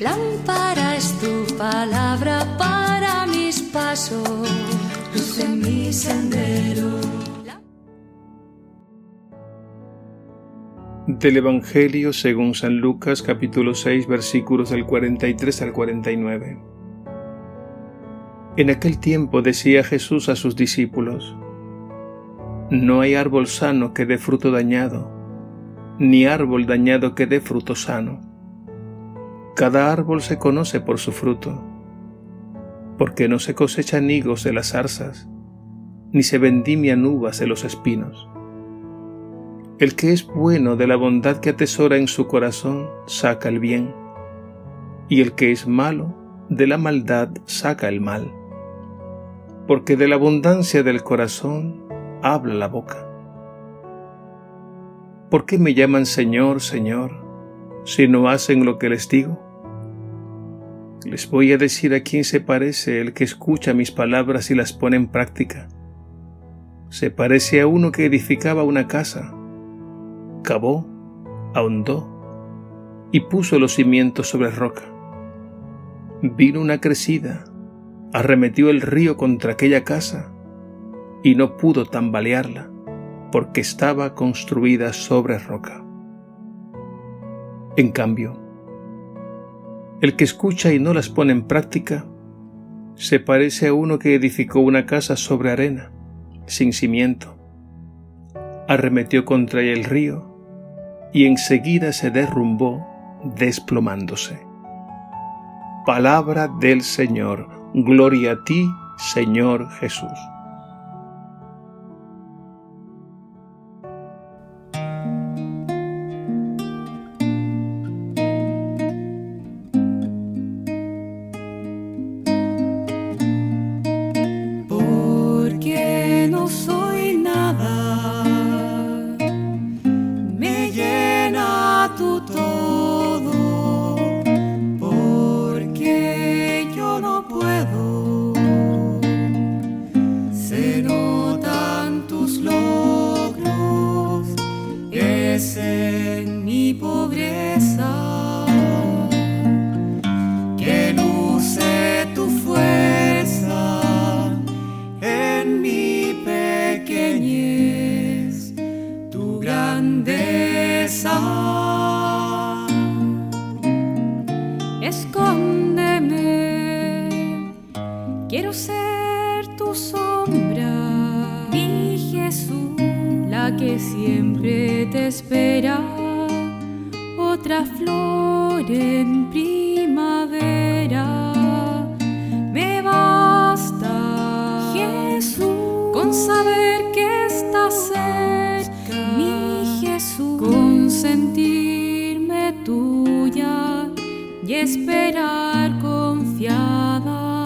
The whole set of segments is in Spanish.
Lámpara es tu palabra para mis pasos, luz en mi sendero. Del Evangelio según San Lucas capítulo 6 versículos del 43 al 49. En aquel tiempo decía Jesús a sus discípulos, No hay árbol sano que dé fruto dañado, ni árbol dañado que dé fruto sano. Cada árbol se conoce por su fruto, porque no se cosechan higos de las zarzas, ni se vendimian uvas de los espinos. El que es bueno de la bondad que atesora en su corazón saca el bien, y el que es malo de la maldad saca el mal porque de la abundancia del corazón habla la boca. ¿Por qué me llaman Señor, Señor, si no hacen lo que les digo? Les voy a decir a quién se parece el que escucha mis palabras y las pone en práctica. Se parece a uno que edificaba una casa, cavó, ahondó y puso los cimientos sobre roca. Vino una crecida, arremetió el río contra aquella casa y no pudo tambalearla porque estaba construida sobre roca. En cambio, el que escucha y no las pone en práctica se parece a uno que edificó una casa sobre arena, sin cimiento. Arremetió contra el río y enseguida se derrumbó desplomándose. Palabra del Señor Gloria a ti, Señor Jesús. Tu esperar confiada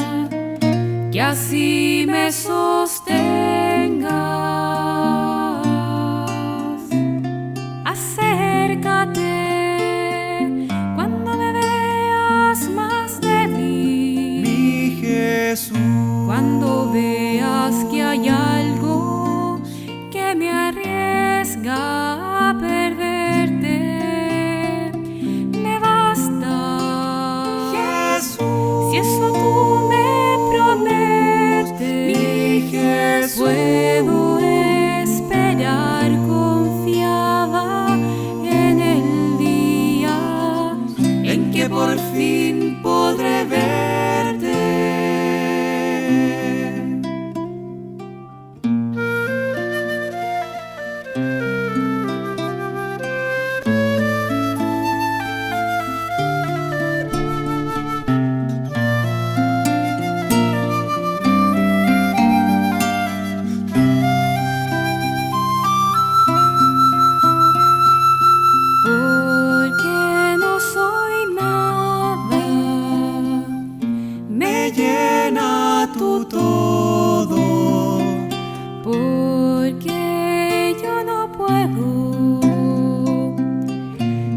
que así me sostengas. Jesús. puedo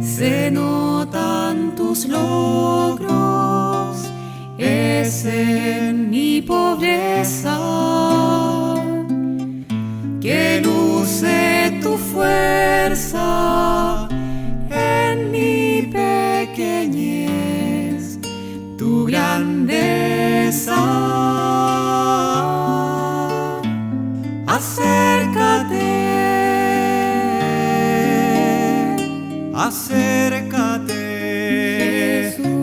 Se notan tus logros, es en mi pobreza que luce tu fuerza en mi pequeñez, tu grandeza. Acércate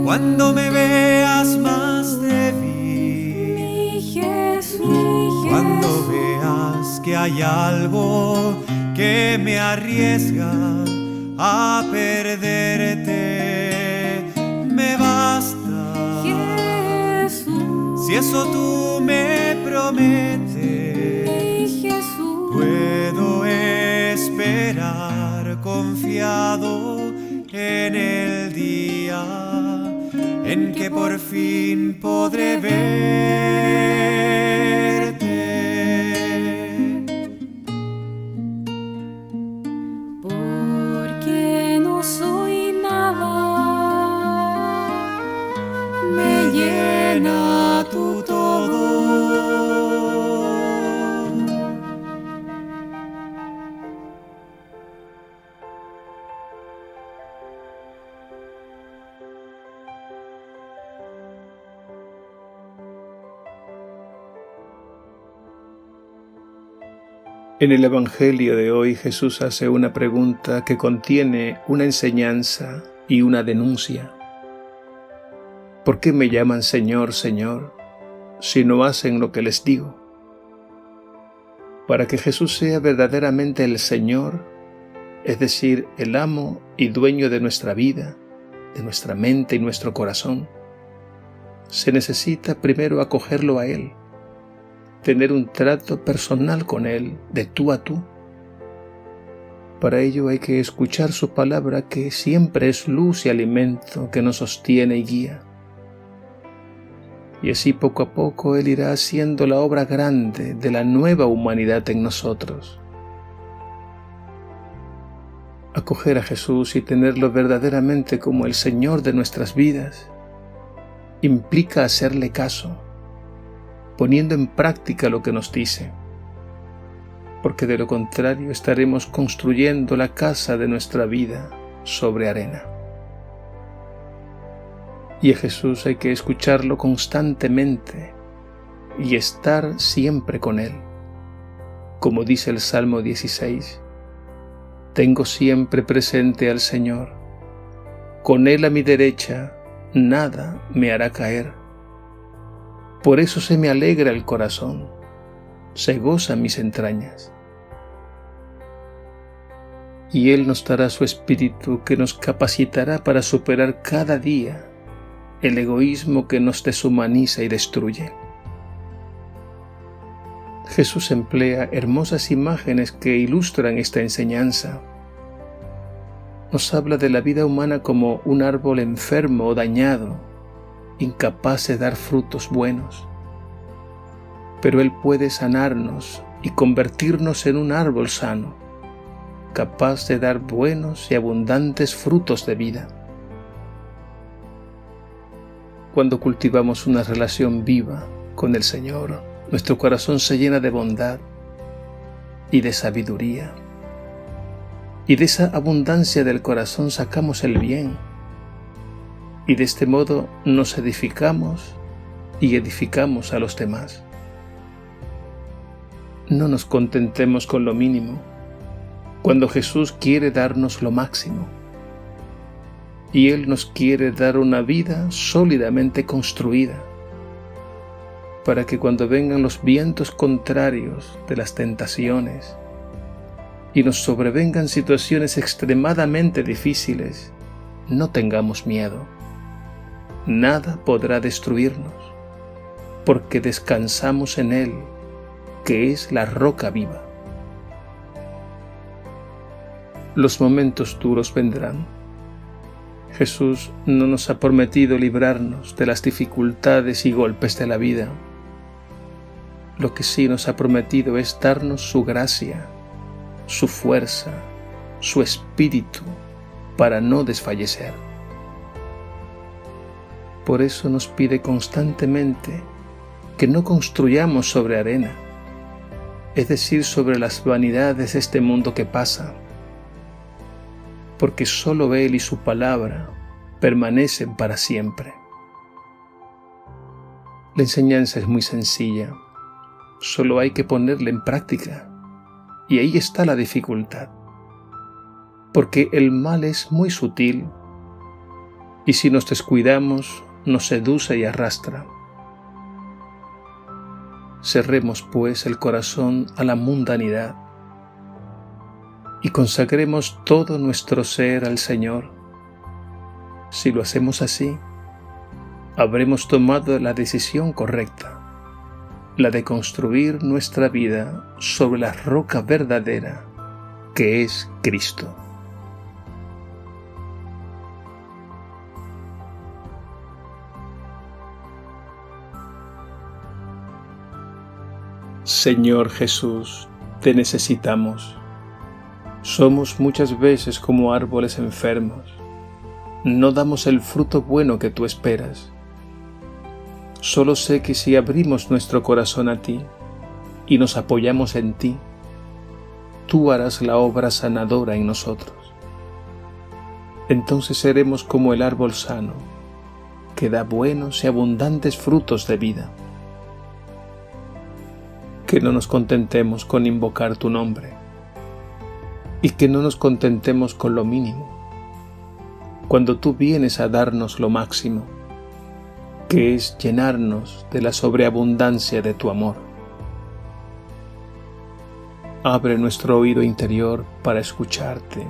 cuando me veas más débil. Mi Jesús, Cuando veas que hay algo que me arriesga a perderte, me basta. Jesús, Si eso tú me prometes, mi Jesús, puedo esperar confiado en el día en que por fin podré verte. En el Evangelio de hoy Jesús hace una pregunta que contiene una enseñanza y una denuncia. ¿Por qué me llaman Señor, Señor, si no hacen lo que les digo? Para que Jesús sea verdaderamente el Señor, es decir, el amo y dueño de nuestra vida, de nuestra mente y nuestro corazón, se necesita primero acogerlo a Él tener un trato personal con Él, de tú a tú. Para ello hay que escuchar su palabra que siempre es luz y alimento que nos sostiene y guía. Y así poco a poco Él irá haciendo la obra grande de la nueva humanidad en nosotros. Acoger a Jesús y tenerlo verdaderamente como el Señor de nuestras vidas implica hacerle caso poniendo en práctica lo que nos dice, porque de lo contrario estaremos construyendo la casa de nuestra vida sobre arena. Y a Jesús hay que escucharlo constantemente y estar siempre con Él. Como dice el Salmo 16, tengo siempre presente al Señor. Con Él a mi derecha, nada me hará caer. Por eso se me alegra el corazón, se goza mis entrañas. Y Él nos dará su espíritu que nos capacitará para superar cada día el egoísmo que nos deshumaniza y destruye. Jesús emplea hermosas imágenes que ilustran esta enseñanza. Nos habla de la vida humana como un árbol enfermo o dañado incapaz de dar frutos buenos. Pero Él puede sanarnos y convertirnos en un árbol sano, capaz de dar buenos y abundantes frutos de vida. Cuando cultivamos una relación viva con el Señor, nuestro corazón se llena de bondad y de sabiduría. Y de esa abundancia del corazón sacamos el bien y de este modo nos edificamos y edificamos a los demás. No nos contentemos con lo mínimo, cuando Jesús quiere darnos lo máximo. Y Él nos quiere dar una vida sólidamente construida, para que cuando vengan los vientos contrarios de las tentaciones y nos sobrevengan situaciones extremadamente difíciles, no tengamos miedo nada podrá destruirnos, porque descansamos en Él, que es la roca viva. Los momentos duros vendrán. Jesús no nos ha prometido librarnos de las dificultades y golpes de la vida. Lo que sí nos ha prometido es darnos su gracia, su fuerza, su espíritu para no desfallecer. Por eso nos pide constantemente que no construyamos sobre arena, es decir, sobre las vanidades de este mundo que pasa, porque sólo Él y su palabra permanecen para siempre. La enseñanza es muy sencilla, solo hay que ponerla en práctica, y ahí está la dificultad. porque el mal es muy sutil y si nos descuidamos nos seduce y arrastra. Cerremos pues el corazón a la mundanidad y consagremos todo nuestro ser al Señor. Si lo hacemos así, habremos tomado la decisión correcta, la de construir nuestra vida sobre la roca verdadera que es Cristo. Señor Jesús, te necesitamos. Somos muchas veces como árboles enfermos. No damos el fruto bueno que tú esperas. Solo sé que si abrimos nuestro corazón a ti y nos apoyamos en ti, tú harás la obra sanadora en nosotros. Entonces seremos como el árbol sano, que da buenos y abundantes frutos de vida que no nos contentemos con invocar tu nombre y que no nos contentemos con lo mínimo, cuando tú vienes a darnos lo máximo, que es llenarnos de la sobreabundancia de tu amor. Abre nuestro oído interior para escucharte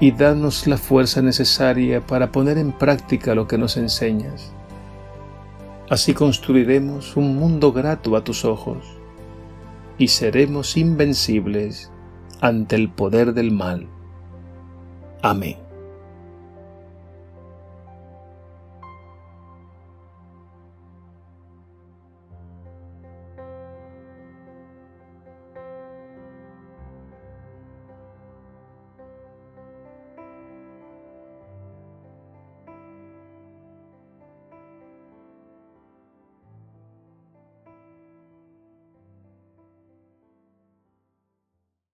y danos la fuerza necesaria para poner en práctica lo que nos enseñas Así construiremos un mundo grato a tus ojos y seremos invencibles ante el poder del mal. Amén.